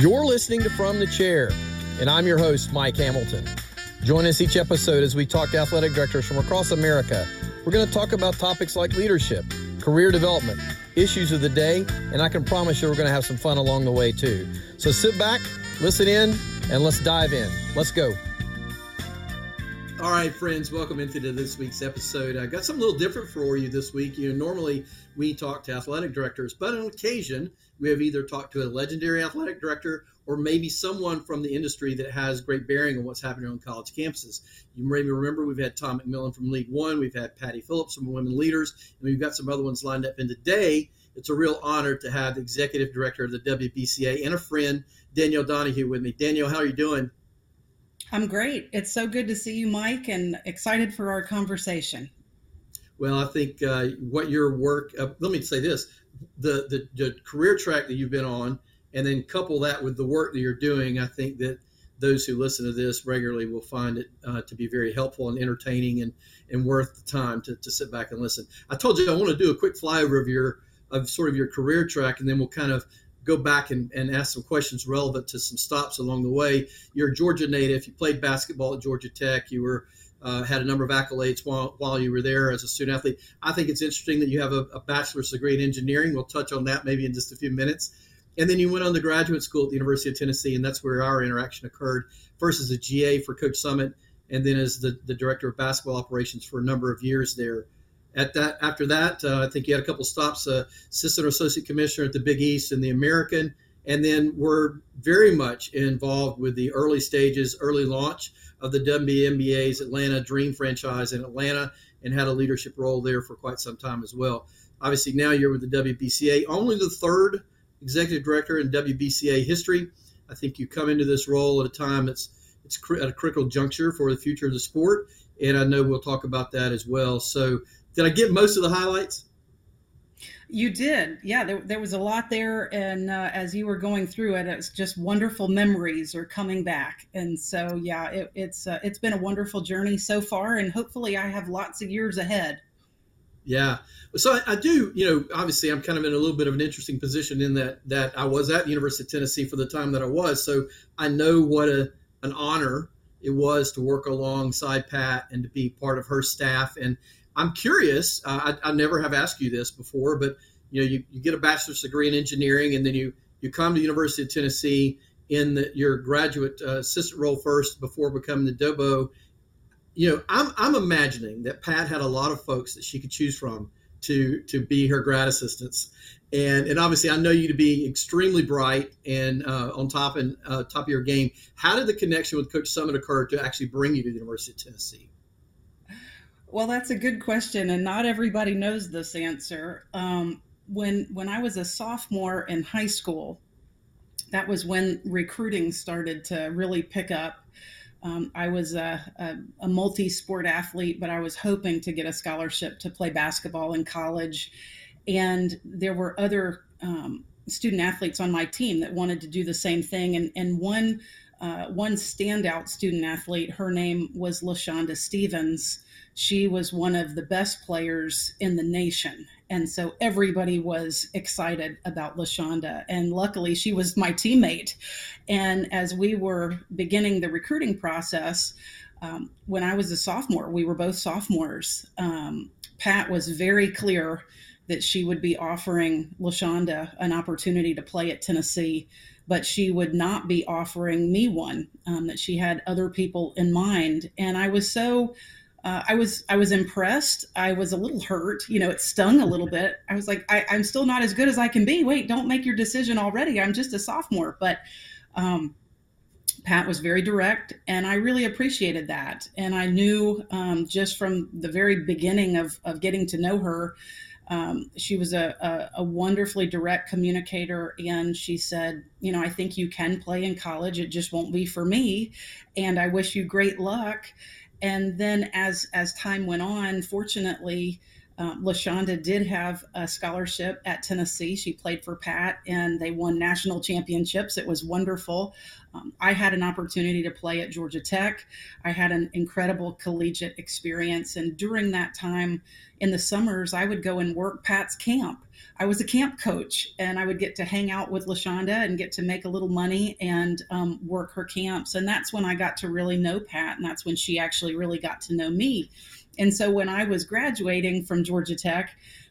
You're listening to From the Chair, and I'm your host, Mike Hamilton. Join us each episode as we talk to athletic directors from across America. We're going to talk about topics like leadership, career development, issues of the day, and I can promise you we're going to have some fun along the way too. So sit back, listen in, and let's dive in. Let's go. All right, friends, welcome into this week's episode. I got something a little different for you this week. You know, normally we talk to athletic directors, but on occasion we have either talked to a legendary athletic director or maybe someone from the industry that has great bearing on what's happening on college campuses. You may remember we've had Tom McMillen from LEAD1, we've had Patti Phillips from Women Leaders, and we've got some other ones lined up. And today, it's a real honor to have the executive director of the WBCA and a friend, Danielle Donehew, with me. Danielle, how are you doing? I'm great. It's so good to see you, Mike, and excited for our conversation. Well, I think uh, what your work, uh, let me say this the, the, the career track that you've been on, and then couple that with the work that you're doing, I think that those who listen to this regularly will find it uh, to be very helpful and entertaining and, and worth the time to, to sit back and listen. I told you I want to do a quick flyover of your of sort of your career track, and then we'll kind of go back and, and ask some questions relevant to some stops along the way. You're a Georgia native. You played basketball at Georgia Tech. You were uh, had a number of accolades while, while you were there as a student athlete. I think it's interesting that you have a, a, bachelor's degree in engineering. We'll touch on that maybe in just a few minutes. And then you went on to graduate school at the University of Tennessee, and that's where our interaction occurred. First as a GA for Coach Summitt, and then as the, the director of basketball operations for a number of years there. At that, after that, uh, I think you had a couple stops, uh, assistant or associate commissioner at the Big East and the American, and then were very much involved with the early stages, early launch of the WNBA's Atlanta Dream franchise in Atlanta, and had a leadership role there for quite some time as well. Obviously, now you're with the WBCA, only the third executive director in WBCA history. I think you come into this role at a time that's it's at a critical juncture for the future of the sport, and I know we'll talk about that as well. So did I get most of the highlights? You did, yeah. There, there was a lot there, and uh, as you were going through it, it's just wonderful memories are coming back, and so yeah, it, it's uh, it's been a wonderful journey so far, and hopefully, I have lots of years ahead. Yeah, so I, I, do. You know, obviously, I'm kind of in a little bit of an interesting position in that that I was at the University of Tennessee for the time that I was, so I know what a an honor it was to work alongside Pat and to be part of her staff and I'm curious. Uh, I, I, never have asked you this before, but you know, you, you get a bachelor's degree in engineering, and then you you come to University of Tennessee in the, your graduate uh, assistant role first before becoming the DOBO. You know, I'm I'm imagining that Pat had a lot of folks that she could choose from to to be her grad assistants. And, and obviously, I know you to be extremely bright and uh, on top and uh, top of your game. How did the connection with Coach Summitt occur to actually bring you to the University of Tennessee? Well, that's a good question, and not everybody knows this answer. Um, when when I was a sophomore in high school, that was when recruiting started to really pick up. Um, I was a, a, a multi sport athlete, but I was hoping to get a scholarship to play basketball in college. And there were other um, student athletes on my team that wanted to do the same thing. And, and one, uh, one standout student athlete, her name was LaShonda Stevens. She was one of the best players in the nation and so everybody was excited about LaShonda. And luckily, she was my teammate. And as we were beginning the recruiting process, um, when I was a sophomore, we were both sophomores. Um, Pat was very clear that she would be offering LaShonda an opportunity to play at Tennessee, but she would not be offering me one, um, that she had other people in mind. And I was so uh, I was I was impressed. I was a little hurt. You know, it stung a little bit. I was like, I, am still not as good as I can be. Wait, don't make your decision already. I'm just a sophomore. But um, Pat was very direct, and I really appreciated that. And I knew um, just from the very beginning of of getting to know her. Um, she was a, a, a, wonderfully direct communicator and she said you know i think you can play in college it just won't be for me and i wish you great luck and then as as time went on, fortunately, um, LaShonda did have a scholarship at Tennessee. She played for Pat, and they won national championships. It was wonderful. Um, I had an opportunity to play at Georgia Tech. I had an incredible collegiate experience, and during that time, in the summers, I would go and work Pat's camp. I was a camp coach, and I would get to hang out with LaShonda and get to make a little money and um, work her camps. And that's when I got to really know Pat, and that's when she actually really got to know me. And so when I was graduating from Georgia Tech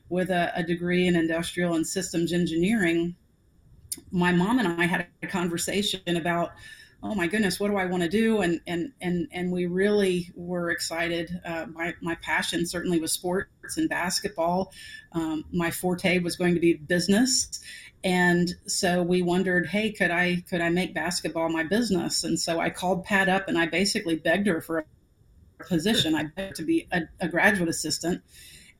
with a, a degree in industrial and systems engineering, my mom and I had a conversation about oh my goodness, what do I want to do? And and and and we really were excited. Uh, my my passion certainly was sports and basketball. Um, my forte was going to be business, and so we wondered, hey, could I could I make basketball my business? And so I called Pat up and I basically begged her for a position. I begged to be a, a graduate assistant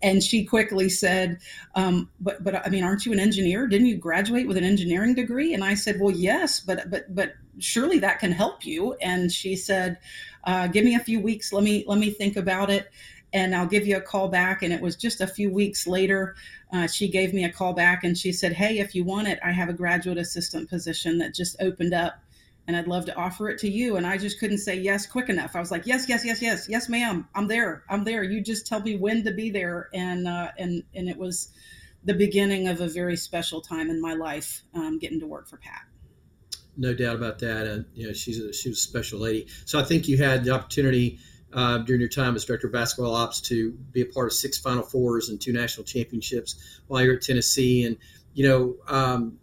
and she quickly said, um, "But, but I mean, aren't you an engineer? Didn't you graduate with an engineering degree?" And I said, "Well, yes, but but but surely that can help you." And she said, uh, "Give me a few weeks. Let me let me think about it." and I'll give you a call back. And it was just a few weeks later, uh, she gave me a call back and she said, Hey, if you want it, I have a graduate assistant position that just opened up and I'd love to offer it to you. And I just couldn't say yes quick enough. I was like, yes, yes, yes, yes, yes, ma'am. I'm there. I'm there. You just tell me when to be there. And uh, and and it was the beginning of a very special time in my life, um, getting to work for Pat. No doubt about that. And you know, she's a, she was a special lady. So I think you had the opportunity. Uh, during your time as director of basketball ops to be a part of six Final Fours and two national championships while you're at Tennessee. And, you know, um,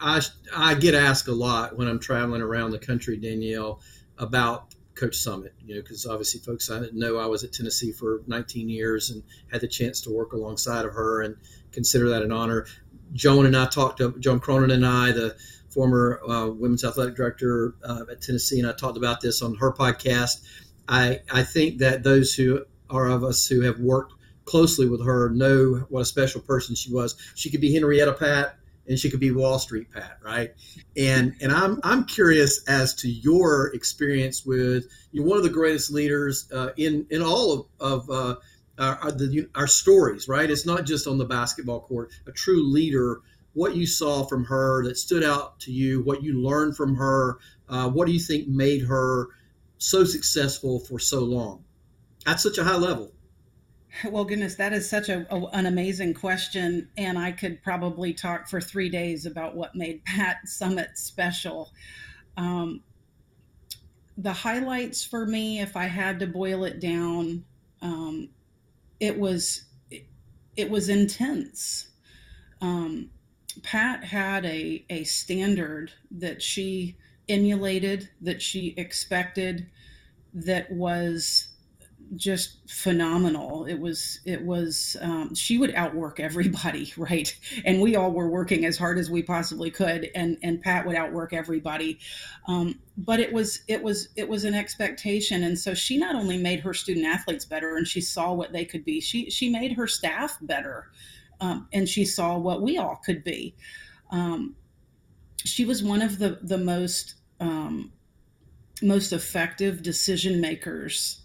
I, I get asked a lot when I'm traveling around the country, Danielle, about Coach Summitt, you know, because obviously folks I know I was at Tennessee for 19 years and had the chance to work alongside of her and consider that an honor. Joan and I talked to Joan Cronan and I, the former uh, women's athletic director uh, at Tennessee, and I talked about this on her podcast. I, I think that those who are of us who have worked closely with her know what a special person she was. She could be Henrietta Pat and she could be Wall Street Pat, right? And and I'm I'm curious as to your experience with you one of the greatest leaders uh, in in all of, of uh, our, the, our stories, right? It's not just on the basketball court. A true leader. What you saw from her that stood out to you, what you learned from her, uh, what do you think made her so successful for so long at such a high level? Well, goodness, that is such a, a, an amazing question, and I could probably talk for three days about what made Pat Summitt special. Um, the highlights for me, if I had to boil it down, um, it was it, it was intense. Um, Pat had a a standard that she emulated, that she expected, that was just phenomenal. It was it was um, she would outwork everybody, right? And we all were working as hard as we possibly could, and and Pat would outwork everybody. Um, but it was it was it was an expectation, and so she not only made her student athletes better, and she saw what they could be. She she made her staff better, um, and she saw what we all could be. Um, she was one of the the most um, most effective decision makers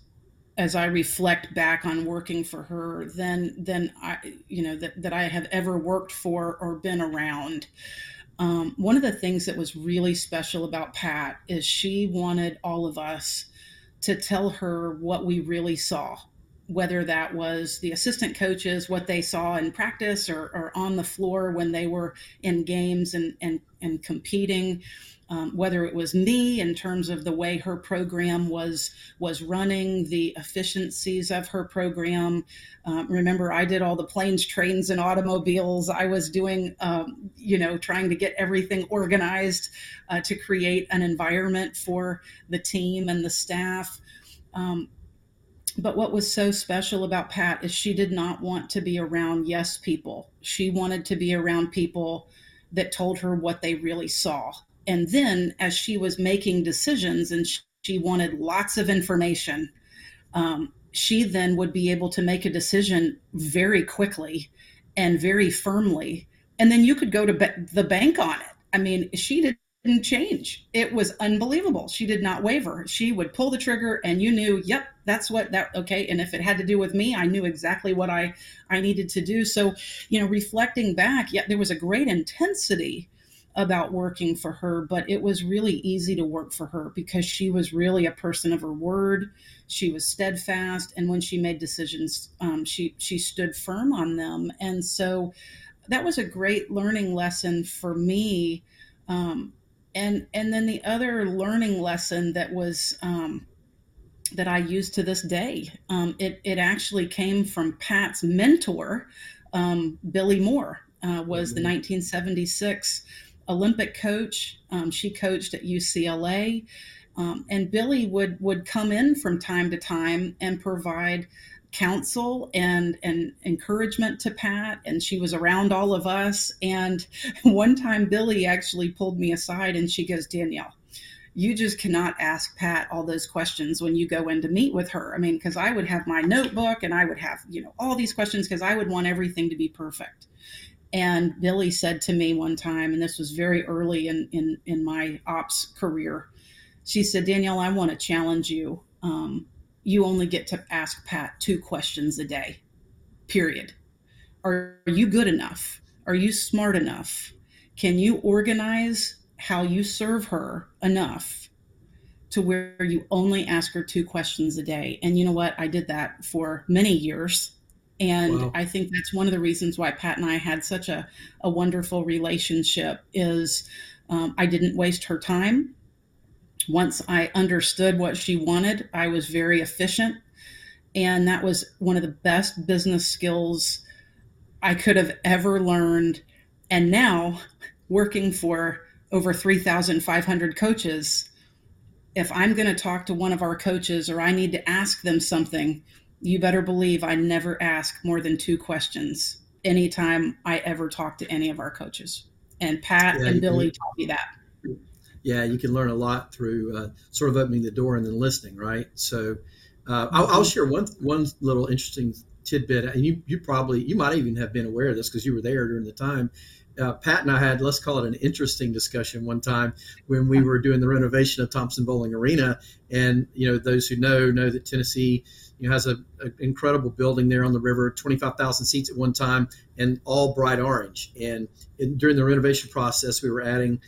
as I reflect back on working for her than than I you know that, that I have ever worked for or been around. Um, one of the things that was really special about Pat is she wanted all of us to tell her what we really saw, whether that was the assistant coaches, what they saw in practice or, or on the floor when they were in games and, and, and competing um, whether it was me in terms of the way her program was was running, the efficiencies of her program. Um, remember, I did all the planes, trains, and automobiles. I was doing, um, you know, trying to get everything organized uh, to create an environment for the team and the staff. Um, but what was so special about Pat is she did not want to be around yes people. She wanted to be around people that told her what they really saw and then as she was making decisions and she wanted lots of information um, she then would be able to make a decision very quickly and very firmly. And then you could go to be- the bank on it. I mean she didn't change. It was unbelievable. She did not waver. She would pull the trigger and you knew yep that's what that okay and if it had to do with me i knew exactly what i i needed to do. So you know reflecting back yeah there was a great intensity about working for her, but it was really easy to work for her because she was really a person of her word. She was steadfast, and when she made decisions, um, she she stood firm on them. And so that was a great learning lesson for me. Um, and and then the other learning lesson that was um, that I use to this day, um, it it actually came from Pat's mentor, um, Billie Moore. Uh, was mm-hmm. the 1976 Olympic coach. Um, she coached at UCLA. Um, and Billie would would come in from time to time and provide counsel and and encouragement to Pat and she was around all of us and one time Billie actually pulled me aside and she goes Danielle you just cannot ask Pat all those questions when you go in to meet with her I mean because I would have my notebook and I would have you know all these questions because I would want everything to be perfect and Billie said to me one time, and this was very early in, in, in my ops career, she said, Danielle, I want to challenge you. Um, you only get to ask Pat two questions a day, period. Are you good enough? Are you smart enough? Can you organize how you serve her enough to where you only ask her two questions a day? And you know what? I did that for many years and wow. i think that's one of the reasons why pat and i had such a, a wonderful relationship is um, i didn't waste her time. Once i understood what she wanted i was very efficient. And that was one of the best business skills i could have ever learned. And now working for over 3500 coaches if i'm going to talk to one of our coaches or i need to ask them something you better believe I never ask more than two questions anytime I ever talk to any of our coaches. And Pat yeah, and Billie can, taught me that. Yeah, you can learn a lot through uh, sort of opening the door and then listening, right? So uh, I'll, I'll, share one one little interesting tidbit, and you you probably you might even have been aware of this because you were there during the time uh, Pat and I had, let's call it an interesting discussion one time when we were doing the renovation of Thompson Boling Arena. And, you know, those who know, know that Tennessee has an incredible building there on the river, 25,000 seats at one time, and all bright orange. And in, during the renovation process, we were adding,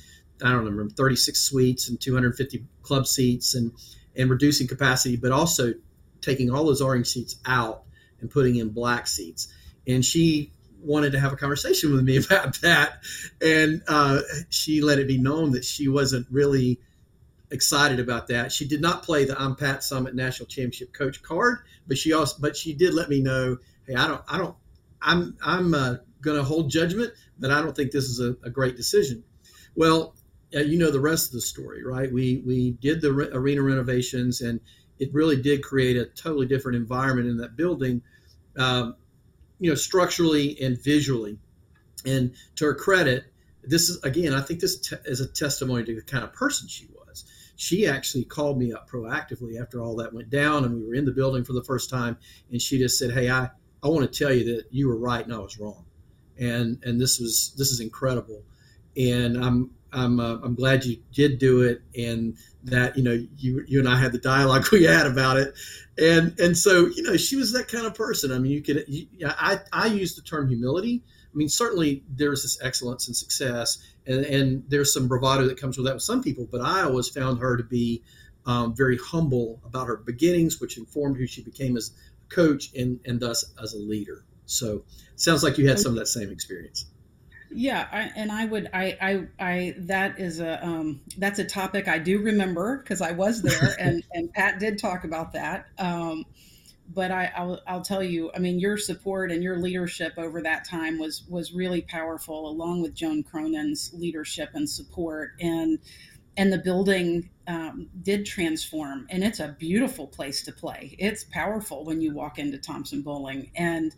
I don't remember, 36 suites and 250 club seats and, and reducing capacity, but also taking all those orange seats out and putting in black seats. And she wanted to have a conversation with me about that, and uh, she let it be known that she wasn't really excited about that. She did not play the I'm Pat Summitt National Championship coach card, but she also but she did let me know, hey, I don't I don't I'm I'm uh, going to hold judgment, but I don't think this is a, a great decision. Well, uh, you know the rest of the story, right? We we did the re- arena renovations and it really did create a totally different environment in that building, um, you know, structurally and visually. And to her credit, this is again, I think this te- is a testimony to the kind of person she. She actually called me up proactively after all that went down, and we were in the building for the first time, and she just said, "Hey, I I want to tell you that you were right and I was wrong." And and this was this is incredible, and I'm I'm uh, I'm glad you did do it, and that you know you you and I had the dialogue we had about it, and and so you know she was that kind of person. I mean, you could you, I I use the term humility I mean, certainly there's this excellence and success, and, and there's some bravado that comes with that with some people. But I always found her to be um, very humble about her beginnings, which informed who she became as a coach and and thus as a leader. So, sounds like you had some of that same experience. Yeah, I, and I would, I, I, I, that is a, um, that's a topic I do remember because I was there, and and Pat did talk about that. Um, but I, will I'll tell you, I mean, your support and your leadership over that time was was really powerful, along with Joan Cronan's leadership and support, and and the building um, did transform, and it's a beautiful place to play. It's powerful when you walk into Thompson Boling, and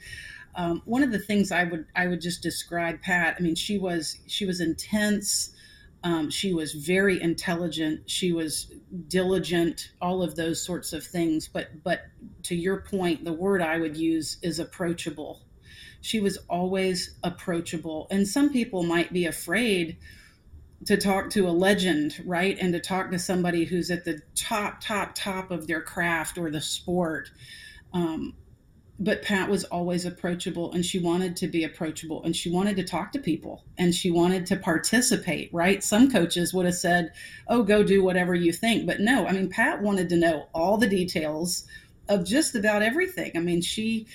um, one of the things I would I would just describe Pat. I mean, she was she was intense um, she was very intelligent. She was diligent. All of those sorts of things. But but to your point, the word I would use is approachable. She was always approachable, and some people might be afraid to talk to a legend, right? And to talk to somebody who's at the top, top, top of their craft or the sport. Um, but Pat was always approachable and she wanted to be approachable and she wanted to talk to people and she wanted to participate, right? Some coaches would have said, Oh, go do whatever you think. But no, I mean, Pat wanted to know all the details of just about everything. I mean, she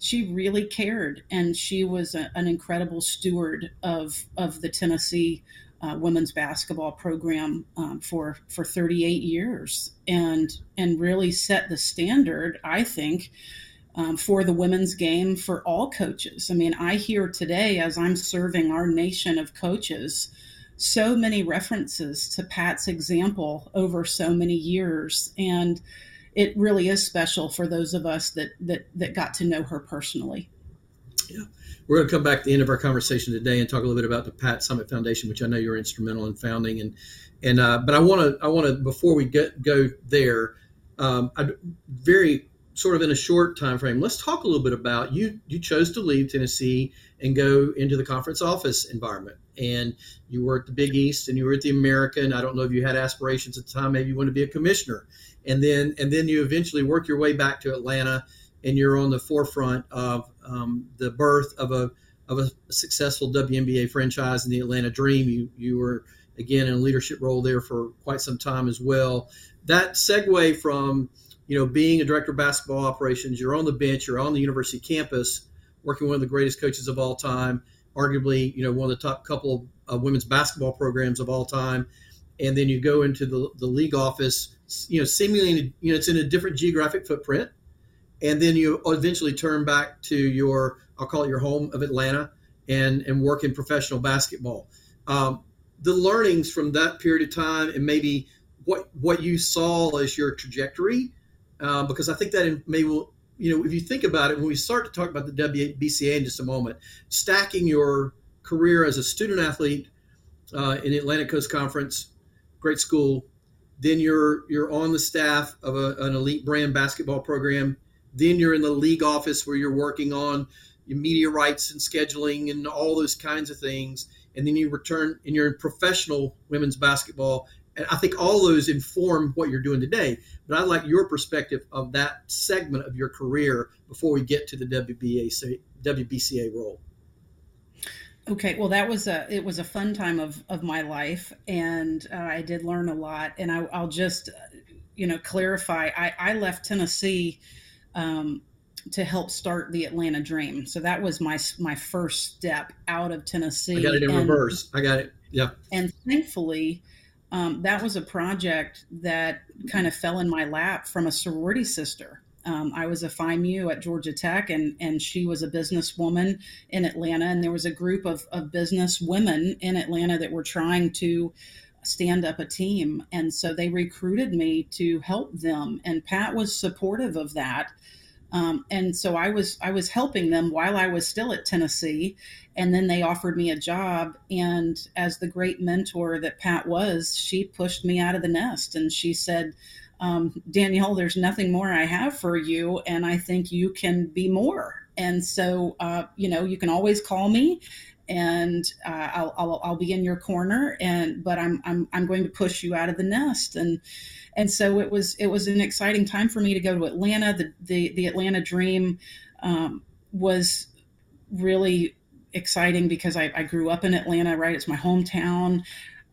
she really cared and she was a, an incredible steward of of the Tennessee uh, women's basketball program um, for for 38 years and and really set the standard, I think um, for the women's game for all coaches. I mean, I hear today as I'm serving our nation of coaches so many references to Pat's example over so many years. And it really is special for those of us that that that got to know her personally. Yeah. We're going to come back to the end of our conversation today and talk a little bit about the Pat Summitt Foundation, which I know you're instrumental in founding. And and uh, but I want to I want to before we get go there, um, I very sort of in a short time frame, let's talk a little bit about you. You chose to leave Tennessee and go into the conference office environment, and you were at the Big East and you were at the American. I don't know if you had aspirations at the time. Maybe you wanted to be a commissioner, and then and then you eventually work your way back to Atlanta, and you're on the forefront of um, the birth of a of a successful WNBA franchise in the Atlanta Dream. You you were again in a leadership role there for quite some time as well. That segue from you know, being a director of basketball operations, you're on the bench, you're on the university campus, working with one of the greatest coaches of all time, arguably, you know, one of the top couple of women's basketball programs of all time, and then you go into the, the league office, you know, seemingly, you know, it's in a different geographic footprint, and then you eventually turn back to your, I'll call it your home of Atlanta, and and work in professional basketball. Um, the learnings from that period of time, and maybe what what you saw as your trajectory um, because I think that may will you know if you think about it when we start to talk about the WBCA in just a moment, stacking your career as a student athlete uh, in Atlantic Coast Conference, great school, then you're you're on the staff of a, an elite brand basketball program, then you're in the league office where you're working on your media rights and scheduling and all those kinds of things, and then you return and you're in professional women's basketball and I think all those inform what you're doing today. But I'd like your perspective of that segment of your career before we get to the WBA, WBCA role. Okay, well, that was a it was a fun time of of my life, and uh, I did learn a lot. And I, will just, you know, clarify. I, I left Tennessee um, to help start the Atlanta Dream. So that was my my first step out of Tennessee. I got it in and, reverse. I got it. Yeah. And thankfully, um, that was a project that kind of fell in my lap from a sorority sister. Um, I was a Phi Mu at Georgia Tech, and and she was a businesswoman in Atlanta, and there was a group of of business women in Atlanta that were trying to stand up a team. And so they recruited me to help them. And Pat was supportive of that. Um, and so I was I was helping them while I was still at Tennessee, and then they offered me a job. And as the great mentor that Pat was, she pushed me out of the nest, and she said, um, "Danielle, there's nothing more I have for you, and I think you can be more." And so, uh, you know, you can always call me, and uh, I'll, I'll, I'll be in your corner and but I'm, I'm I'm going to push you out of the nest. And and so it was it was an exciting time for me to go to Atlanta. The the, the Atlanta dream um, was really exciting because I, I, grew up in Atlanta right? It's my hometown.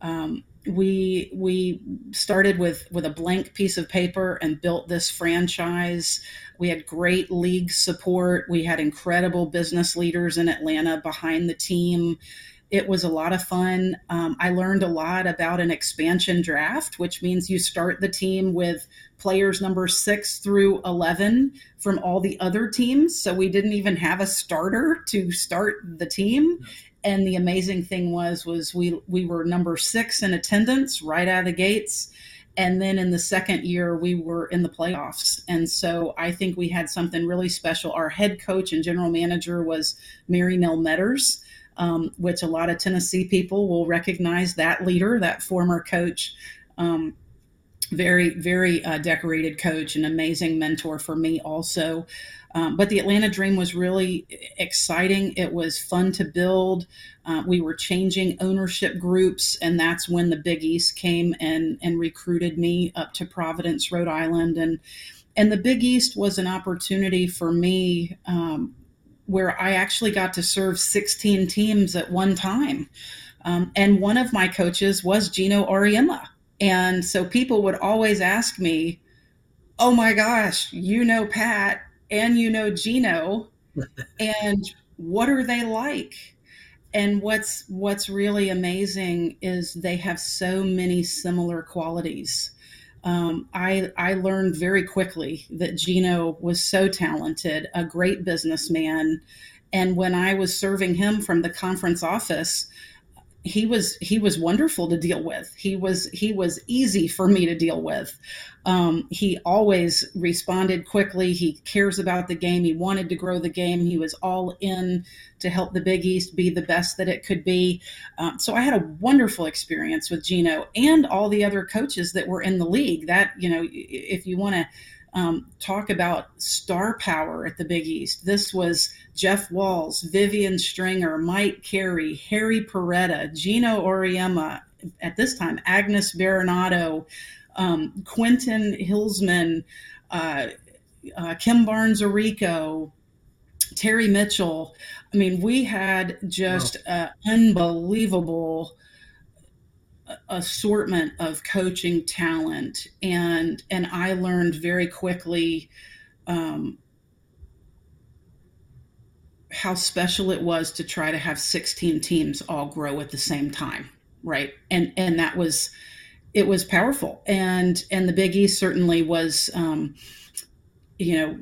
Um, we we started with with a blank piece of paper and built this franchise we had great league support. We had incredible business leaders in atlanta behind the team. It was a lot of fun. Um, i learned a lot about an expansion draft which means you start the team with players number 6 through 11 from all the other teams. So we didn't even have a starter to start the team. And the amazing thing was was we we were number six in attendance right out of the gates and then in the second year we were in the playoffs. And so i think we had something really special. Our head coach and general manager was Marynell Meadors um, which a lot of tennessee people will recognize that leader that former coach. Um, very very uh, decorated coach an amazing mentor for me also um, but the Atlanta Dream was really exciting. It was fun to build. Uh, we were changing ownership groups, and that's when the Big East came and and recruited me up to Providence, Rhode Island, and and the Big East was an opportunity for me um, where I actually got to serve 16 teams at one time. Um, and one of my coaches was Geno Auriemma. And so people would always ask me, Oh my gosh, you know Pat, and you know Geno and what are they like and what's what's really amazing is they have so many similar qualities um, I, I learned very quickly that Geno was so talented, a great businessman. And when I was serving him from the conference office, he was he was wonderful to deal with. He was he was easy for me to deal with. Um, he always responded quickly. He cares about the game. He wanted to grow the game. He was all in to help the Big East be the best that it could be. Um, so I had a wonderful experience with Geno and all the other coaches that were in the league. That you know, if you want to um, talk about star power at the Big East. This was Jeff Walz, Vivian Stringer, Mike Carey, Harry Perretta, Geno Auriemma, at this time, Agnes Berenato, um, Quentin Hillsman, uh, uh, Kim Barnes Arico, Terri Mitchell. I mean, we had just wow. unbelievable assortment of coaching talent and and i learned very quickly um, how special it was to try to have 16 teams all grow at the same time right? And and that was it was powerful. And and the big east certainly was um, you know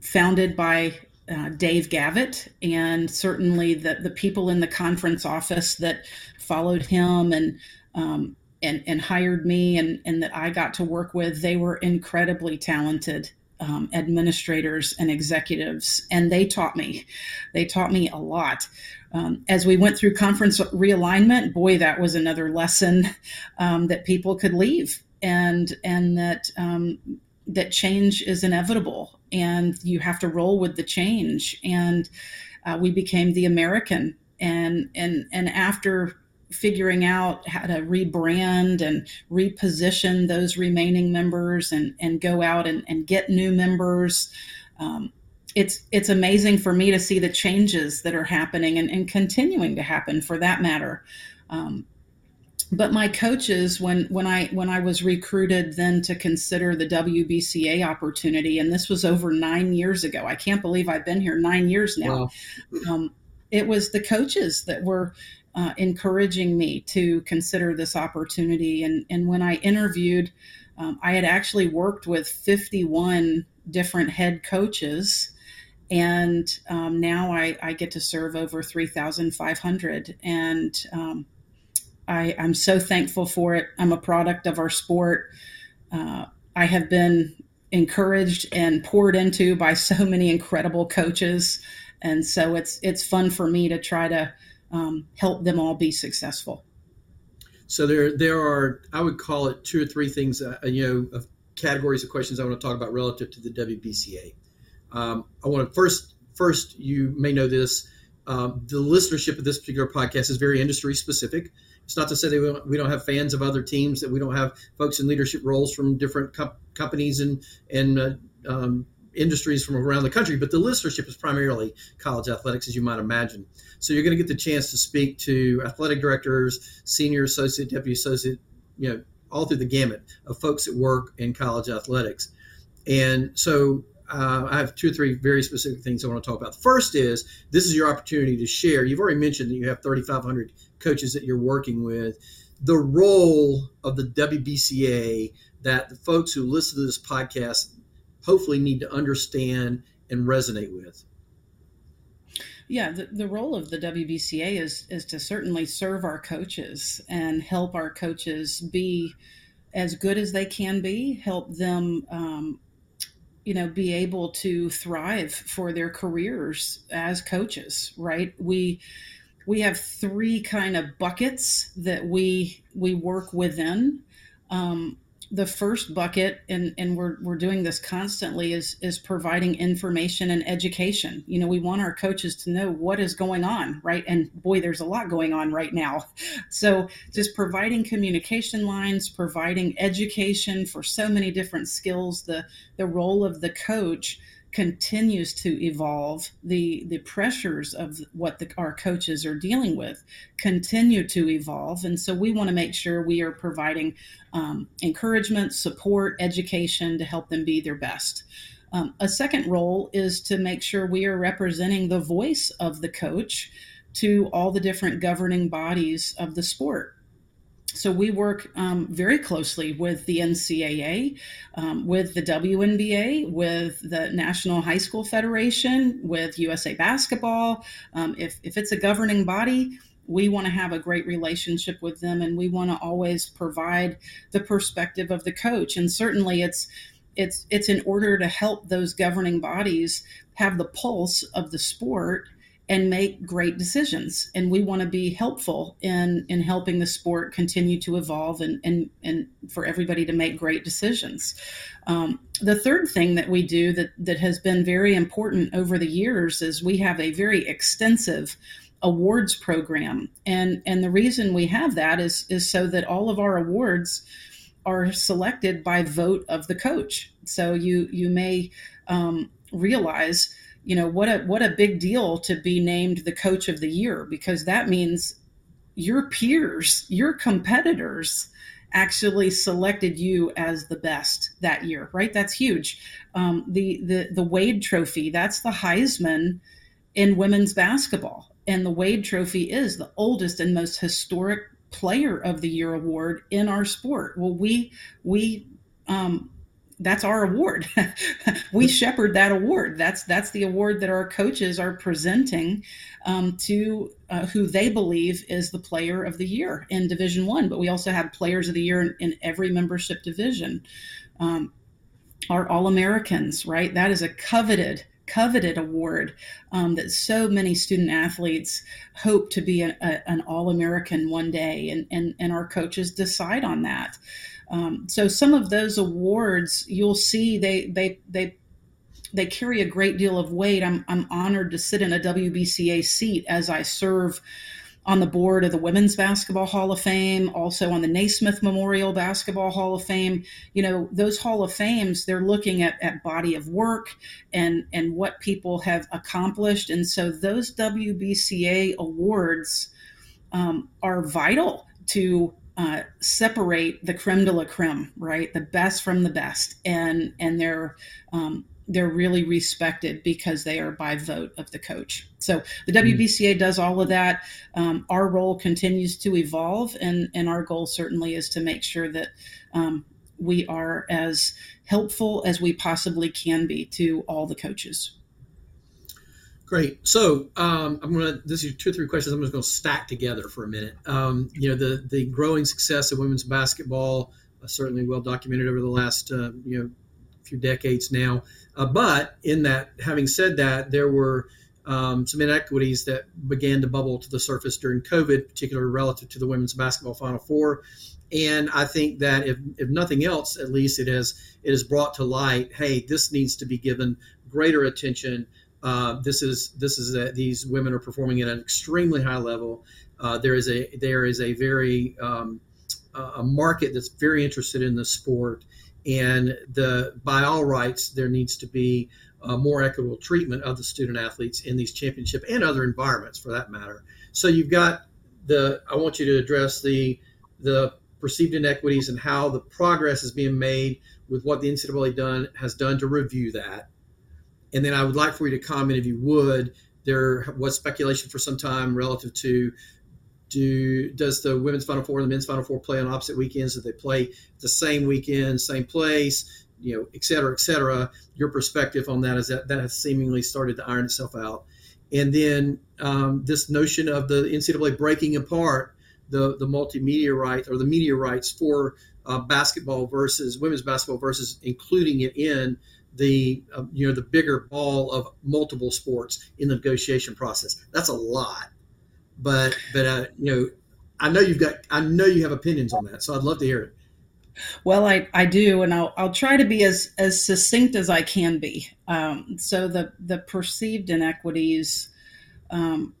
founded by uh, Dave Gavitt, and certainly the, the people in the conference office that followed him and um, and and hired me and and that I got to work with. They were incredibly talented um, administrators and executives, and they taught me. They taught me a lot. Um, as we went through conference realignment, boy, that was another lesson um, that people could leave, and and that um, that change is inevitable, and you have to roll with the change. And uh, we became the American, and and and after figuring out how to rebrand and reposition those remaining members and, and go out and, and get new members. Um, it's it's amazing for me to see the changes that are happening and, and continuing to happen for that matter. Um, but my coaches, when when I when I was recruited then to consider the WBCA opportunity, and this was over nine years ago. I can't believe I've been here nine years now. Wow. Um, it was the coaches that were uh, encouraging me to consider this opportunity. And, and when I interviewed, um, I had actually worked with 51 different head coaches. And um, now I, I, get to serve over 3,500. And um, I, am so thankful for it. I'm a product of our sport. Uh, I have been encouraged and poured into by so many incredible coaches, and so it's it's fun for me to try to um, help them all be successful. So there there are I would call it two or three things uh, you know of categories of questions I want to talk about relative to the WBCA. Um, I want to first first you may know this um, the listenership of this particular podcast is very industry specific. It's not to say that we don't, we don't have fans of other teams, that we don't have folks in leadership roles from different com- companies and and uh, um, industries from around the country, but the listenership is primarily college athletics, as you might imagine. So you're going to get the chance to speak to athletic directors, senior associate, deputy associate, you know, all through the gamut of folks that work in college athletics. And so uh, I have two or three very specific things I want to talk about. First is this is your opportunity to share. You've already mentioned that you have 3,500 coaches that you're working with. The role of the WBCA that the folks who listen to this podcast hopefully need to understand and resonate with. Yeah, the, the role of the WBCA is is to certainly serve our coaches and help our coaches be as good as they can be, help them um, you know be able to thrive for their careers as coaches right we we have three kind of buckets that we we work within um, the first bucket and and we're we're doing this constantly is is providing information and education. You know we want our coaches to know what is going on right? And boy there's a lot going on right now. So just providing communication lines providing education for so many different skills the the role of the coach continues to evolve the the pressures of what the, our coaches are dealing with continue to evolve. And so we want to make sure we are providing um, encouragement support education to help them be their best. Um, a second role is to make sure we are representing the voice of the coach to all the different governing bodies of the sport so we work um, very closely with the NCAA, um, with the WNBA, with the National High School Federation, with USA Basketball. Um, if, if it's a governing body, we want to have a great relationship with them and we want to always provide the perspective of the coach. And certainly it's it's it's in order to help those governing bodies have the pulse of the sport and make great decisions. And we want to be helpful in in helping the sport continue to evolve and and and for everybody to make great decisions. Um, the third thing that we do that that has been very important over the years is we have a very extensive awards program and and the reason we have that is is so that all of our awards are selected by vote of the coach so you you may um, realize you know what a what a big deal to be named the coach of the year because that means your peers your competitors actually selected you as the best that year right? That's huge. Um, the the the wade trophy that's the heisman in women's basketball. And the wade trophy is the oldest and most historic player of the year award in our sport. Well we we um, that's our award. we shepherd that award. That's that's the award that our coaches are presenting um, to uh, who they believe is the player of the year in Division One. But we also have players of the year in, in every membership division. Um, our All Americans, right? That is a coveted coveted award um, that so many student athletes hope to be a, a, an All American one day, and, and and our coaches decide on that. Um, so some of those awards, you'll see they they they they carry a great deal of weight. I'm I'm honored to sit in a WBCA seat as I serve on the board of the Women's Basketball Hall of Fame, also on the Naismith Memorial Basketball Hall of Fame. You know, those Hall of Fames, they're looking at, at body of work and and what people have accomplished. And so those WBCA awards um, are vital to uh, separate the creme de la creme, right? The best from the best, and and they're um, they're really respected because they are by vote of the coach. So the hmm. WBCA does all of that. Um, our role continues to evolve, and and our goal certainly is to make sure that um, we are as helpful as we possibly can be to all the coaches. Great. So um, I'm gonna. This is two or three questions. I'm just gonna stack together for a minute. Um, you know, the the growing success of women's basketball uh, certainly well documented over the last uh, you know few decades now. Uh, but in that, having said that, there were um, some inequities that began to bubble to the surface during COVID, particularly relative to the women's basketball Final Four. And I think that if, if nothing else, at least it has it has brought to light, hey, this needs to be given greater attention uh, this is this is a, these women are performing at an extremely high level. Uh, there is a there is a very um, a market that's very interested in the sport, and the by all rights there needs to be more equitable treatment of the student athletes in these championship and other environments for that matter. So you've got the I want you to address the the perceived inequities and how the progress is being made with what the NCAA done has done to review that and then I would like for you to comment, if you would, there was speculation for some time relative to do does the women's final four and the men's final four play on opposite weekends? Do they play the same weekend, same place? You know, et cetera, et cetera. Your perspective on that is that that has seemingly started to iron itself out. And then um, this notion of the NCAA breaking apart the the multimedia rights or the media rights for uh, basketball versus women's basketball versus including it in the uh, you know the bigger ball of multiple sports in the negotiation process. That's a lot, but but uh, you know I know you've got I know you have opinions on that, so I'd love to hear it. Well, I, I do, and I'll, I'll try to be as, as succinct as I can be. Um, so the the perceived inequities um,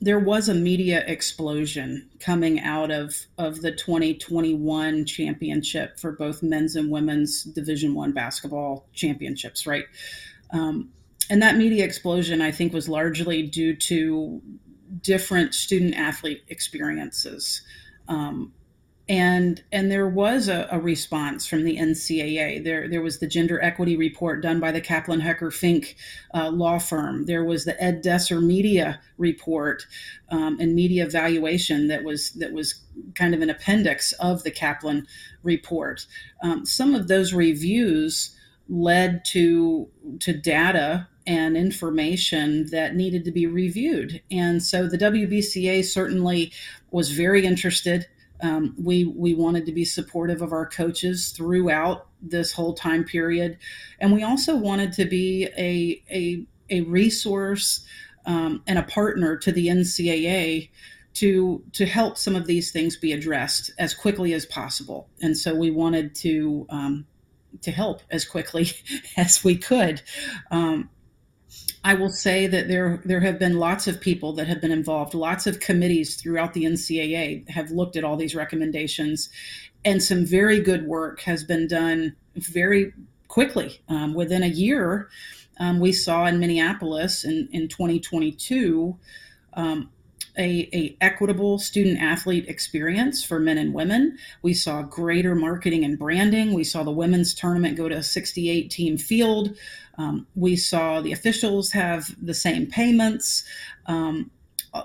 there was a media explosion coming out of of the 2021 championship for both men's and women's division one basketball championships right? Um, and that media explosion i think was largely due to different student athlete experiences. Um, and and there was a, a, response from the NCAA. There there was the gender equity report done by the Kaplan Hecker Fink uh, law firm. There was the Ed Desser media report um, and media evaluation that was that was kind of an appendix of the Kaplan report. Um, some of those reviews led to to data and information that needed to be reviewed. And so the WBCA certainly was very interested um, we we wanted to be supportive of our coaches throughout this whole time period, and we also wanted to be a a, a resource um, and a partner to the NCAA to to help some of these things be addressed as quickly as possible. And so we wanted to um, to help as quickly as we could. Um, I will say that there there have been lots of people that have been involved. Lots of committees throughout the NCAA have looked at all these recommendations, and some very good work has been done very quickly. Um, within a year, um, we saw in Minneapolis in in 2022. Um, a, a, equitable student athlete experience for men and women. We saw greater marketing and branding. We saw the women's tournament go to a 68 team field. Um, we saw the officials have the same payments. Um,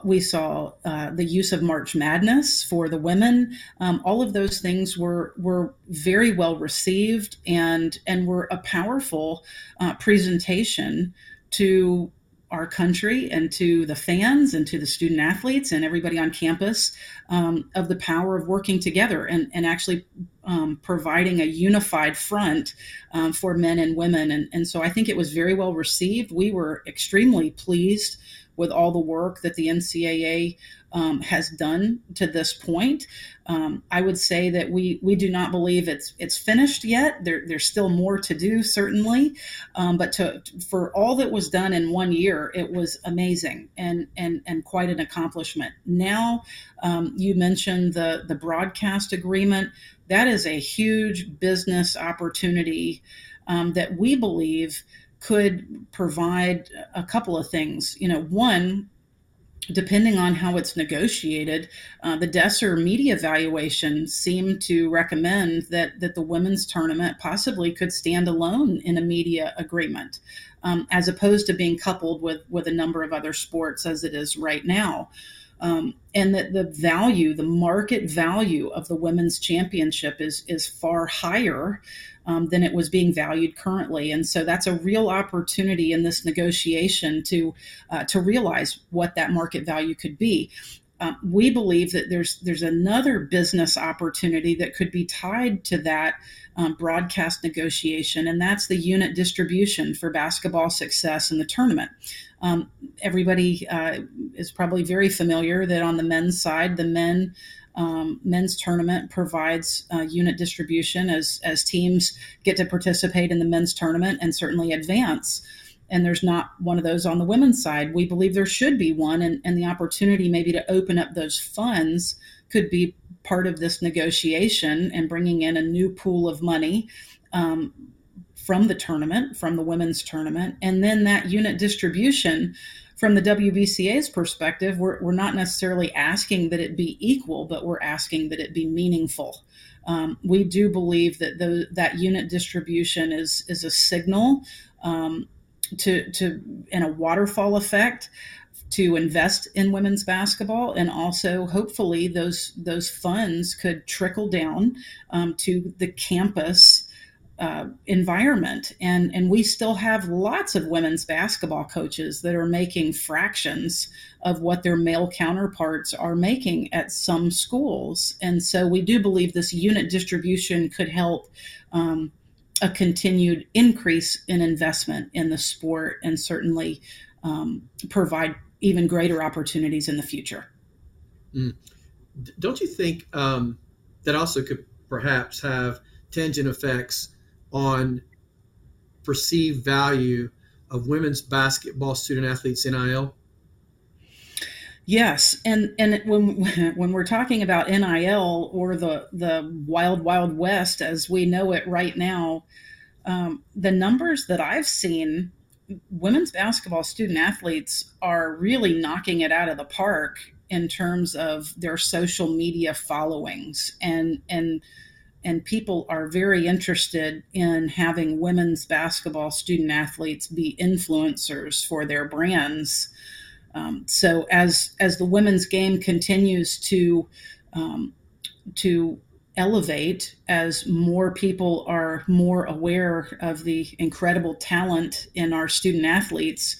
we saw uh, the use of March Madness for the women. Um, all of those things were were very well received and and were a powerful uh, presentation to our country and to the fans and to the student athletes and everybody on campus um, of the power of working together and, and actually um, providing a unified front um, for men and women. And, and so I think it was very well received. We were extremely pleased with all the work that the NCAA um, has done to this point. Um, I would say that we we do not believe it's it's finished yet. There, there's still more to do, certainly, um, but to for all that was done in one year, it was amazing and and and quite an accomplishment. Now, um, you mentioned the the broadcast agreement. That is a huge business opportunity um, that we believe could provide a couple of things. You know, one, depending on how it's negotiated, uh, the Desser media evaluation seemed to recommend that that the women's tournament possibly could stand alone in a media agreement, um, as opposed to being coupled with with a number of other sports as it is right now. Um, and that the value, the market value of the women's championship is is far higher um, than it was being valued currently. And so that's a real opportunity in this negotiation to uh, to realize what that market value could be. Um, we believe that there's there's another business opportunity that could be tied to that um, broadcast negotiation, and that's the unit distribution for basketball success in the tournament. Um, everybody uh, is probably very familiar that on the men's side, the men um, men's tournament provides uh, unit distribution as as teams get to participate in the men's tournament and certainly advance and there's not one of those on the women's side. We believe there should be one, and, and the opportunity maybe to open up those funds could be part of this negotiation and bringing in a new pool of money um, from the tournament, from the women's tournament, and then that unit distribution. From the WBCA's perspective, we're, we're not necessarily asking that it be equal, but we're asking that it be meaningful. Um, we do believe that the, that unit distribution is is a signal um, to to in a waterfall effect to invest in women's basketball and also hopefully those those funds could trickle down um, to the campus uh, environment. And and we still have lots of women's basketball coaches that are making fractions of what their male counterparts are making at some schools. And so we do believe this unit distribution could help um, a continued increase in investment in the sport and certainly um, provide even greater opportunities in the future. Mm. Don't you think um, that also could perhaps have tangent effects on perceived value of women's basketball student athletes NIL? Yes, and and when when we're talking about NIL or the the wild wild west as we know it right now, um, the numbers that I've seen, women's basketball student athletes are really knocking it out of the park in terms of their social media followings. And and and people are very interested in having women's basketball student athletes be influencers for their brands um, so as as the women's game continues to um, to elevate as more people are more aware of the incredible talent in our student athletes.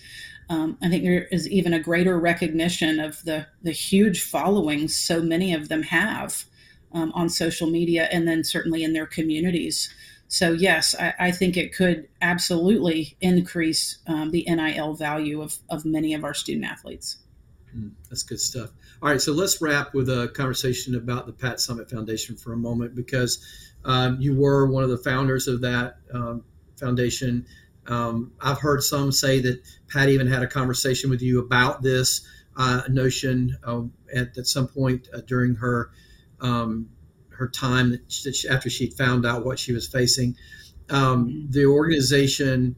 Um, I think there is even a greater recognition of the the huge followings so many of them have um, on social media and then certainly in their communities. So yes, I, I think it could absolutely increase um, the NIL value of, of many of our student athletes. Mm, that's good stuff. All right, so let's wrap with a conversation about the Pat Summitt Foundation for a moment because um, you were one of the founders of that um, foundation. Um, I've heard some say that Pat even had a conversation with you about this uh, notion uh, at, at some point uh, during her um, her time that she, after she found out what she was facing. Um, the organization,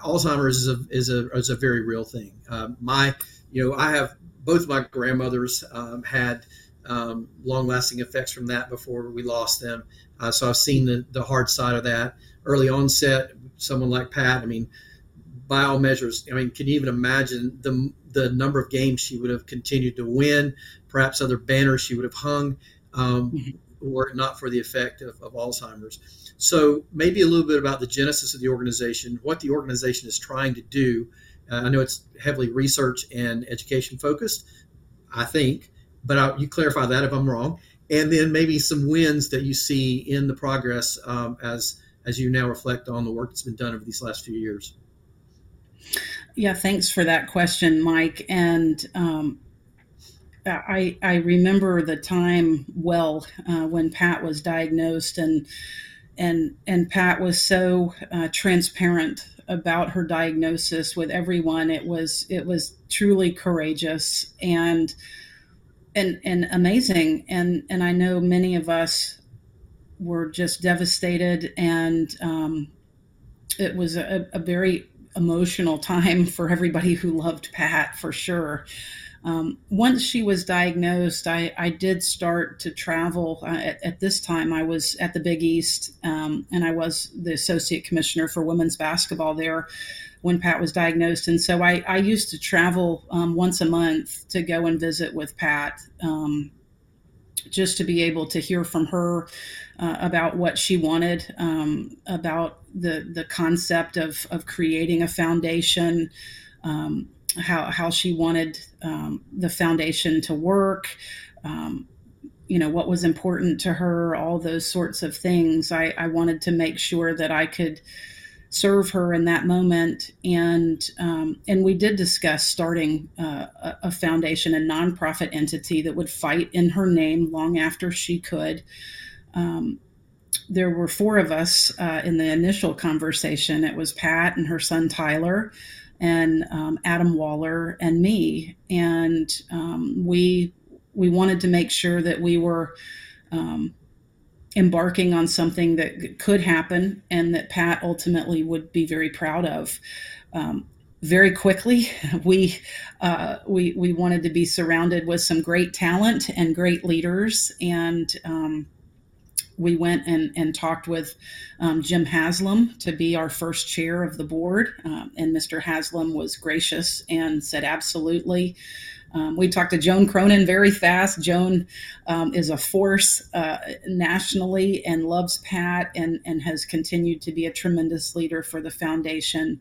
Alzheimer's is a, is a, is a very real thing. Uh, my, you know, I have both my grandmothers um, had um, long-lasting effects from that before we lost them. Uh, so I've seen the, the hard side of that. Early onset, someone like Pat, I mean, by all measures, I mean, can you even imagine the the number of games she would have continued to win? Perhaps other banners she would have hung. Um, mm-hmm were it not for the effect of, of Alzheimer's. So, maybe a little bit about the genesis of the organization, what the organization is trying to do. Uh, I know it's heavily research and education focused, I think, but I, you clarify that if I'm wrong. And then maybe some wins that you see in the progress um, as as you now reflect on the work that's been done over these last few years. Yeah, thanks for that question, Mike. And um, I, I remember the time well uh, when Pat was diagnosed and and and Pat was so uh, transparent about her diagnosis with everyone. It was it was truly courageous and and and amazing. And and I know many of us were just devastated, and um, it was a, a very emotional time for everybody who loved Pat for sure. Um, once she was diagnosed, I, I did start to travel. Uh, at, at, this time, I was at the Big East, um, and I was the associate commissioner for women's basketball there when Pat was diagnosed. And so I, I used to travel um, once a month to go and visit with Pat, um, just to be able to hear from her uh, about what she wanted, um, about the the concept of of creating a foundation. Um, how, how she wanted um, the foundation to work, um, you know, what was important to her, all those sorts of things. I, I wanted to make sure that I could serve her in that moment. And um, and we did discuss starting uh, a, foundation, a nonprofit entity that would fight in her name long after she could. Um, there were four of us uh, in the initial conversation. It was Pat and her son Tyler, and um, Adam Waller and me, and um, we we wanted to make sure that we were um, embarking on something that could happen and that Pat ultimately would be very proud of. Um, very quickly, we uh, we we wanted to be surrounded with some great talent and great leaders, and um, we went and, and talked with um, Jim Haslam to be our first chair of the board. Um, and Mr. Haslam was gracious and said, absolutely. Um, we talked to Joan Cronan very fast. Joan um, is a force uh, nationally and loves Pat and, and has continued to be a tremendous leader for the foundation.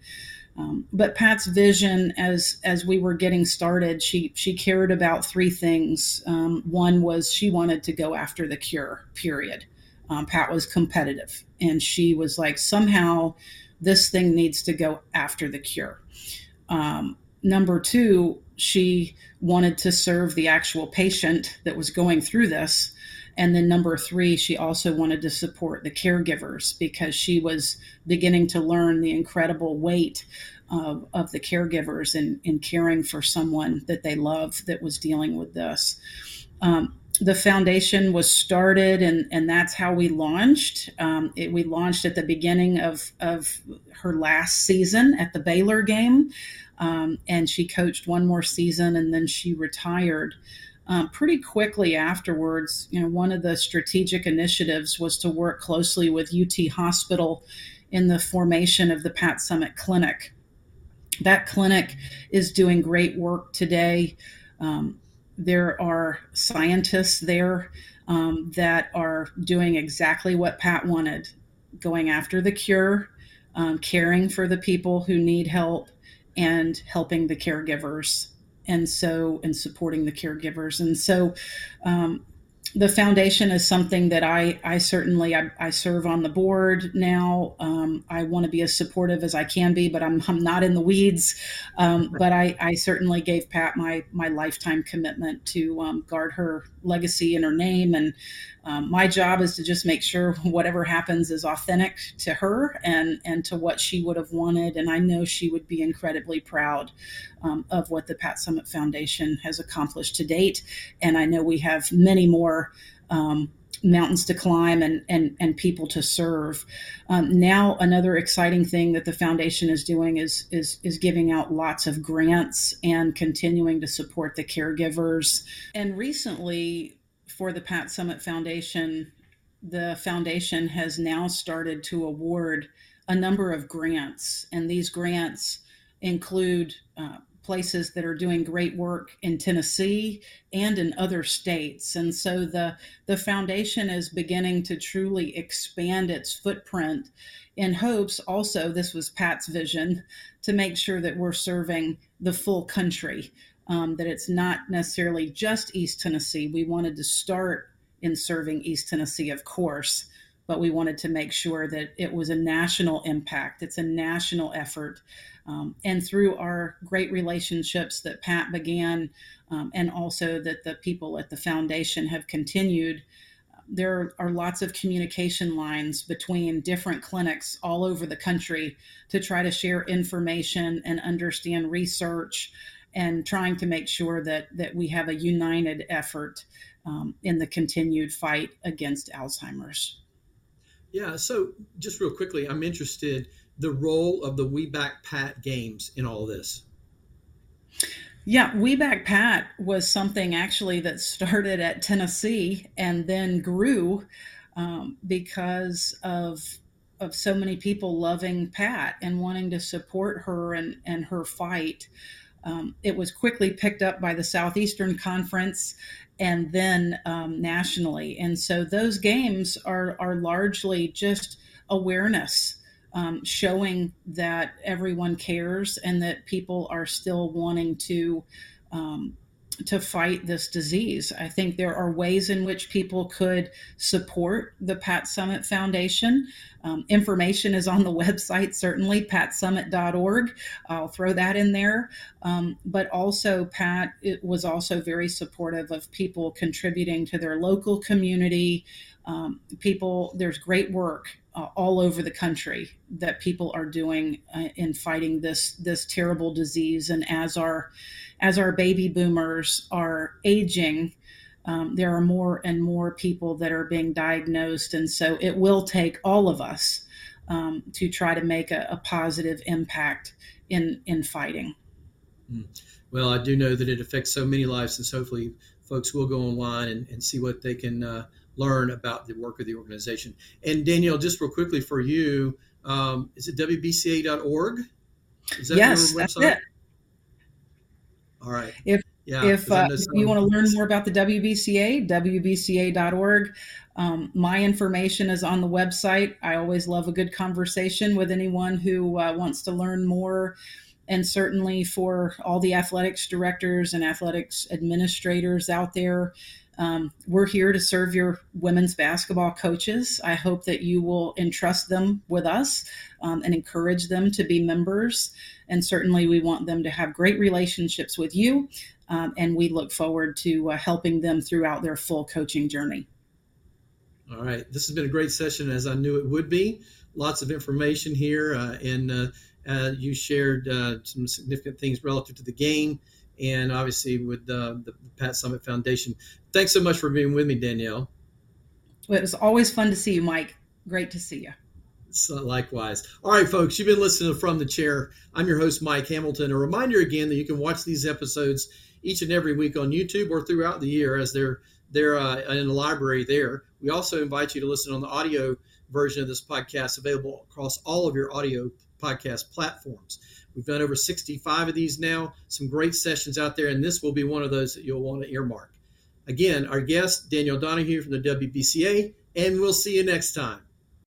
Um, but Pat's vision, as as we were getting started, she she cared about three things. Um, one was she wanted to go after the cure. Period. Um, Pat was competitive, and she was like, somehow this thing needs to go after the cure. Um, number two, she wanted to serve the actual patient that was going through this. And then number three, she also wanted to support the caregivers because she was beginning to learn the incredible weight of, of the caregivers in, in caring for someone that they love that was dealing with this. Um, the foundation was started and, and that's how we launched. Um, it, we launched at the beginning of, of her last season at the Baylor game. Um, and she coached one more season and then she retired. Um, pretty quickly afterwards, you know, one of the strategic initiatives was to work closely with UT Hospital in the formation of the Pat Summitt Clinic. That clinic is doing great work today. Um, there are scientists there um, that are doing exactly what Pat wanted going after the cure, um, caring for the people who need help, and helping the caregivers. And so, and supporting the caregivers. And so, um, the foundation is something that I, I certainly I, I serve on the board now. Um, I want to be as supportive as I can be, but I'm, I'm not in the weeds. Um, but I, I certainly gave Pat my my lifetime commitment to um, guard her legacy and her name. And um, my job is to just make sure whatever happens is authentic to her and and to what she would have wanted. And I know she would be incredibly proud um, of what the Pat Summitt Foundation has accomplished to date. And I know we have many more. Um, mountains to climb and and and people to serve. Um, now, another exciting thing that the foundation is doing is is is giving out lots of grants and continuing to support the caregivers. And recently, for the Pat Summitt Foundation, the foundation has now started to award a number of grants, and these grants include uh, places that are doing great work in Tennessee and in other states. And so the, the foundation is beginning to truly expand its footprint in hopes also, this was Pat's vision, to make sure that we're serving the full country, um, that it's not necessarily just East Tennessee. We wanted to start in serving East Tennessee, of course, but we wanted to make sure that it was a national impact. It's a national effort. Um, and through our great relationships that Pat began, um, and also that the people at the foundation have continued, there are lots of communication lines between different clinics all over the country to try to share information and understand research and trying to make sure that that we have a united effort um, in the continued fight against Alzheimer's. Yeah, so just real quickly, I'm interested the role of the We Back Pat games in all this? Yeah, We Back Pat was something actually that started at Tennessee and then grew um, because of of so many people loving Pat and wanting to support her and, and her fight. Um, it was quickly picked up by the Southeastern Conference and then um, nationally. And so those games are, are largely just awareness, um, showing that everyone cares and that people are still wanting to um, to fight this disease. I think there are ways in which people could support the Pat Summitt Foundation. Um, information is on the website, certainly, patsummitt.org. I'll throw that in there. Um, but also, Pat was also very supportive of people contributing to their local community. Um, people, there's great work uh, all over the country that people are doing uh, in fighting this this terrible disease. And as our as our baby boomers are aging, um, there are more and more people that are being diagnosed, and so it will take all of us um, to try to make a, a, positive impact in in fighting. Hmm. Well, I do know that it affects so many lives, and so hopefully, folks will go online and, and see what they can uh, learn about the work of the organization. And Danielle, just real quickly for you, um, is it WBCA.org? Is that yes, your website? That's it. All right. If yeah, if, uh, if you want to learn more about the WBCA, WBCA.org. Um, my information is on the website. I always love a good conversation with anyone who uh, wants to learn more. And certainly for all the athletics directors and athletics administrators out there, um, we're here to serve your women's basketball coaches. I hope that you will entrust them with us um, and encourage them to be members. And certainly, we want them to have great relationships with you. Um, and we look forward to uh, helping them throughout their full coaching journey. All right. This has been a great session, as I knew it would be. Lots of information here, uh, and uh, uh you shared uh, some significant things relative to the game and obviously with the, the Pat Summitt Foundation. Thanks so much for being with me, Danielle. Well, it was always fun to see you, Mike. Great to see you. So likewise. All right, folks, you've been listening From the Chair. I'm your host, Mike Hamilton. A reminder again that you can watch these episodes each and every week on YouTube or throughout the year as they're they're uh, in the library there. We also invite you to listen on the audio version of this podcast available across all of your audio podcast platforms. We've done over 65 of these now, some great sessions out there, and this will be one of those that you'll want to earmark. Again, our guest, Danielle Donehew from the WBCA, and we'll see you next time.